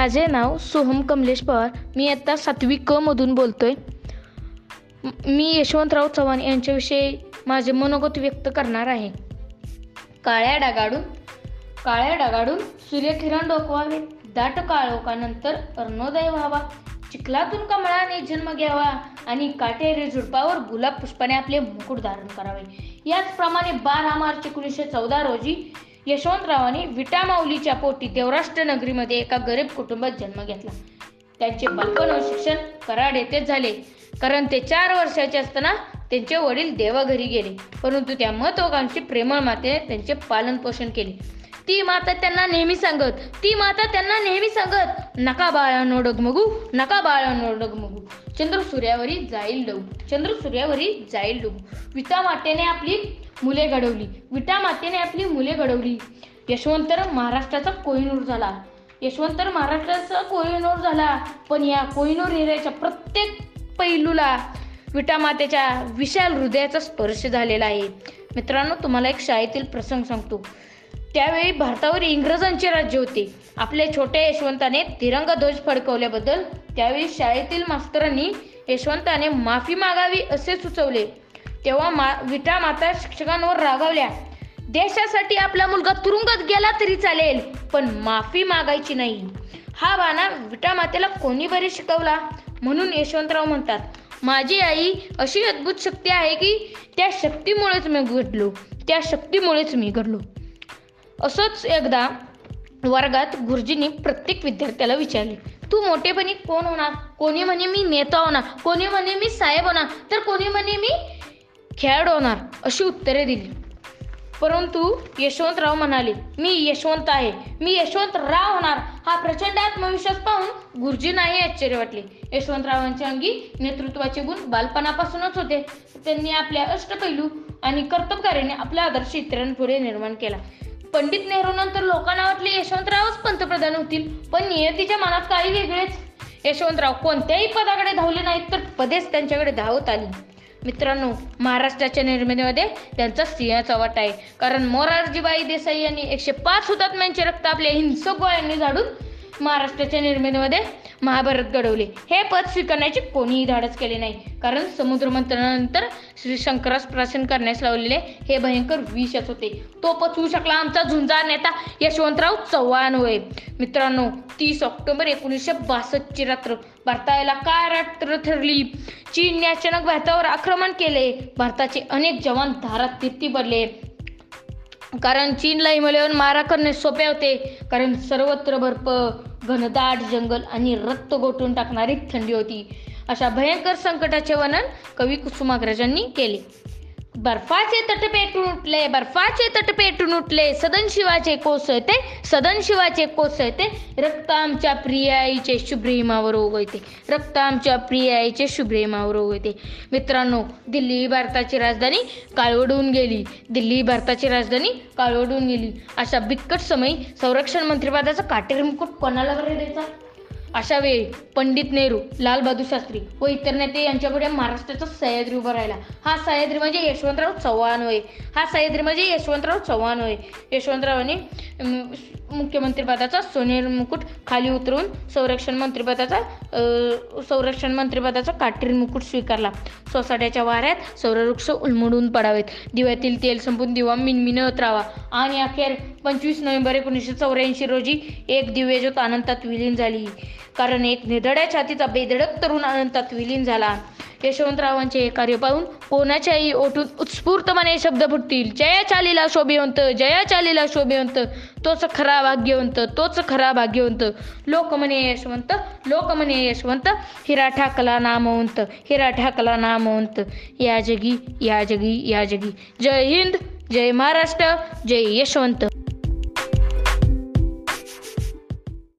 माझे नाव सोहम कमलेश पवार. मी आता सातवी क मधून बोलतो आहे मी यशवंतराव चव्हाण यांच्याविषयी माझे मनोगत व्यक्त करणार आहे. काळ्या डागाडून काळ्या डागाडून सूर्यकिरण डोकवावे. दाट काळोखानंतर अर्णोदय व्हावा. चिखलातून कमळाने जन्म घ्यावा आणि काटेरी झुडपावर गुलाब पुष्पाने आपले मुकुट धारण करावे. याचप्रमाणे बारा मार्च एकोणीसशे चौदा रोजी यशवंतरावांनी विटामाऊलीच्या पोटी देवराष्ट्र नगरीमध्ये एका गरीब कुटुंबात जन्म घेतला. त्यांचे बालपण व शिक्षण कराड येथेच झाले. कारण ते चार वर्षाचे असताना त्यांचे वडील देवाघरी गेले. परंतु त्या महत्वाकांक्षी प्रेमळ मातेने त्यांचे पालन पोषण केले. ती माता त्यांना नेहमी सांगत ती माता त्यांना नेहमी सांगत नका नोडग डगमगू नका नोडग डगमगू चंद्र सूर्यावरी जाईल डबू चंद्र सूर्यावरी जाईल डबू विटा मातेने आपली मुले घडवली. विटा मातेने आपली मुले घडवली. यशवंतर महाराष्ट्राचा कोहिनूर झाला. यशवंतर महाराष्ट्राचा कोहिनूर झाला. पण या कोहिनूर हिऱ्याच्या प्रत्येक पैलूला विटा मातेच्या विशाल हृदयाचा स्पर्श झालेला आहे. मित्रांनो तुम्हाला एक शाळेतील प्रसंग सांगतो. त्यावेळी भारतावर इंग्रजांचे राज्य होते. आपल्या छोट्या यशवंताने तिरंगा ध्वज फडकवल्याबद्दल त्यावेळी शाळेतील मास्तरांनी यशवंताने माफी मागावी असे सुचवले. तेव्हा मा विटा माता शिक्षकांवर रागावल्या. देशासाठी आपला मुलगा तुरुंगात गेला तरी चालेल पण माफी मागायची नाही. हा बाणा विटा मातेला कोणी बरे शिकवला? म्हणून यशवंतराव म्हणतात माझी आई अशी अद्भुत शक्ती आहे की त्या शक्तीमुळेच मी घडलो त्या शक्तीमुळेच मी घडलो. असंच एकदा वर्गात गुरुजींनी प्रत्येक विद्यार्थ्याला विचारले तू मोठेपणी कोण होणार? कोणी म्हणे मी नेता होणार? कोणी म्हणे मी साहेब होणार? तर कोणी म्हणे मी खेळाडू होणार अशी उत्तरे दिली. परंतु यशवंतराव म्हणाले मी यशवंत आहे. मी यशवंतराव होणार. हा प्रचंड आत्मविश्वास पाहून गुरुजींनाही आश्चर्य वाटले. यशवंतरावांच्या अंगी नेतृत्वाचे गुण बालपणापासूनच होते. त्यांनी आपल्या अष्टपैलू आणि कर्तबगारीने आपला आदर्श इतरांपुढे निर्माण केला. पंडित नेहरू नंतर लोकांना वाटले यशवंतरावच पंतप्रधान होतील पण नियतीच्या मनात काही वेगळेच. यशवंतराव कोणत्याही पदाकडे धावले नाहीत तर पदेच त्यांच्याकडे धावत आली. मित्रांनो महाराष्ट्राच्या निर्मितीमध्ये त्यांचा सिंहाचा वाटा आहे. कारण मोरारजीबाई देसाई यांनी एकशे पाच हुतात्म्यांचे रक्त आपल्या हिंसक गोळ्यांनी झाडून महाराष्ट्राच्या निर्मितीमध्ये महाभारत घडवले. हे पद स्वीकारण्याचे कोणीही धाडस केले नाही. कारण समुद्र मंथनानंतर श्री शंकरास प्राशन करण्यास लावलेले हे भयंकर विषच होते. तो पचवू शकला आमचा झुंजार नेता यशवंतराव चव्हाण होय. मित्रांनो तीस ऑक्टोबर एकोणीसशे बासष्टची रात्र. भारताला काय ठरली? चीनने अचानक भारतावर आक्रमण केले. भारताचे अनेक जवान धारात तीर्थी पडले. कारण चीनला हिमालयावर मारा करणे सोपे होते. कारण सर्वत्र बर्फ घनदाट जंगल आणि रक्त गोठून टाकणारी थंडी होती. अशा भयंकर संकटाचे वर्णन कवी कुसुमाग्रजांनी केले. बर्फाचे तट पेटून उठले बर्फाचे तट पेटून उठले सदनशिवाचे कोसळते सदनशिवाचे कोसळते रक्त आमच्या प्रिय आईचे शुभ्रेमावर ओघळते रक्त आमच्या प्रिय आईचे शुभ्रेमावर ओघळते. मित्रांनो दिल्ली भारताची राजधानी काळवडून गेली. दिल्ली भारताची राजधानी काळवडून गेली. अशा बिकट समयी संरक्षण मंत्रिपदाचा काटेरी मुकुट कोणाला बरे द्यायचा अशा वेळी पंडित नेहरू लालबहादूर शास्त्री व इतर नेते यांच्यापुढे महाराष्ट्राचा सह्याद्री उभा राहिला. हा सह्याद्री म्हणजे यशवंतराव चव्हाण होय. हा सह्याद्री म्हणजे यशवंतराव चव्हाण होय. यशवंतरावांनी मुख्यमंत्रीपदाचा सोनेर मुकुट खाली उतरवून संरक्षण मंत्रिपदाचा संरक्षण मंत्रिपदाचा काटेरी मुकुट स्वीकारला. सोसाट्याच्या वाऱ्यात सौरवृक्ष उलमडून पडावेत. दिव्यातील तेल संपून दिवा मिनमिनत राहावा आणि अखेर पंचवीस नोव्हेंबर एकोणीसशे चौऱ्याऐंशी रोजी एक दिव्यज्योत अनंतात विलीन झाली. कारण एक निधड्या छातीचा बेधडक तरुण अनंतात विलीन झाला. यशवंतरावांचे हे कार्य पाहून कोणाच्याही ओठून उत्स्फूर्तपणे शब्द फुटतील. जया चालीला शोभिवंत जया चालीला शोभिवंत तोच खरा भाग्यवंत तोच खरा भाग्यवंत. लोक म्हणे यशवंत लोक म्हणे यशवंत हिरा ठाकला नामवंत हिरा ठाकला नामवंत. या जगी या जगी या जगी. जय हिंद जय महाराष्ट्र जय यशवंत.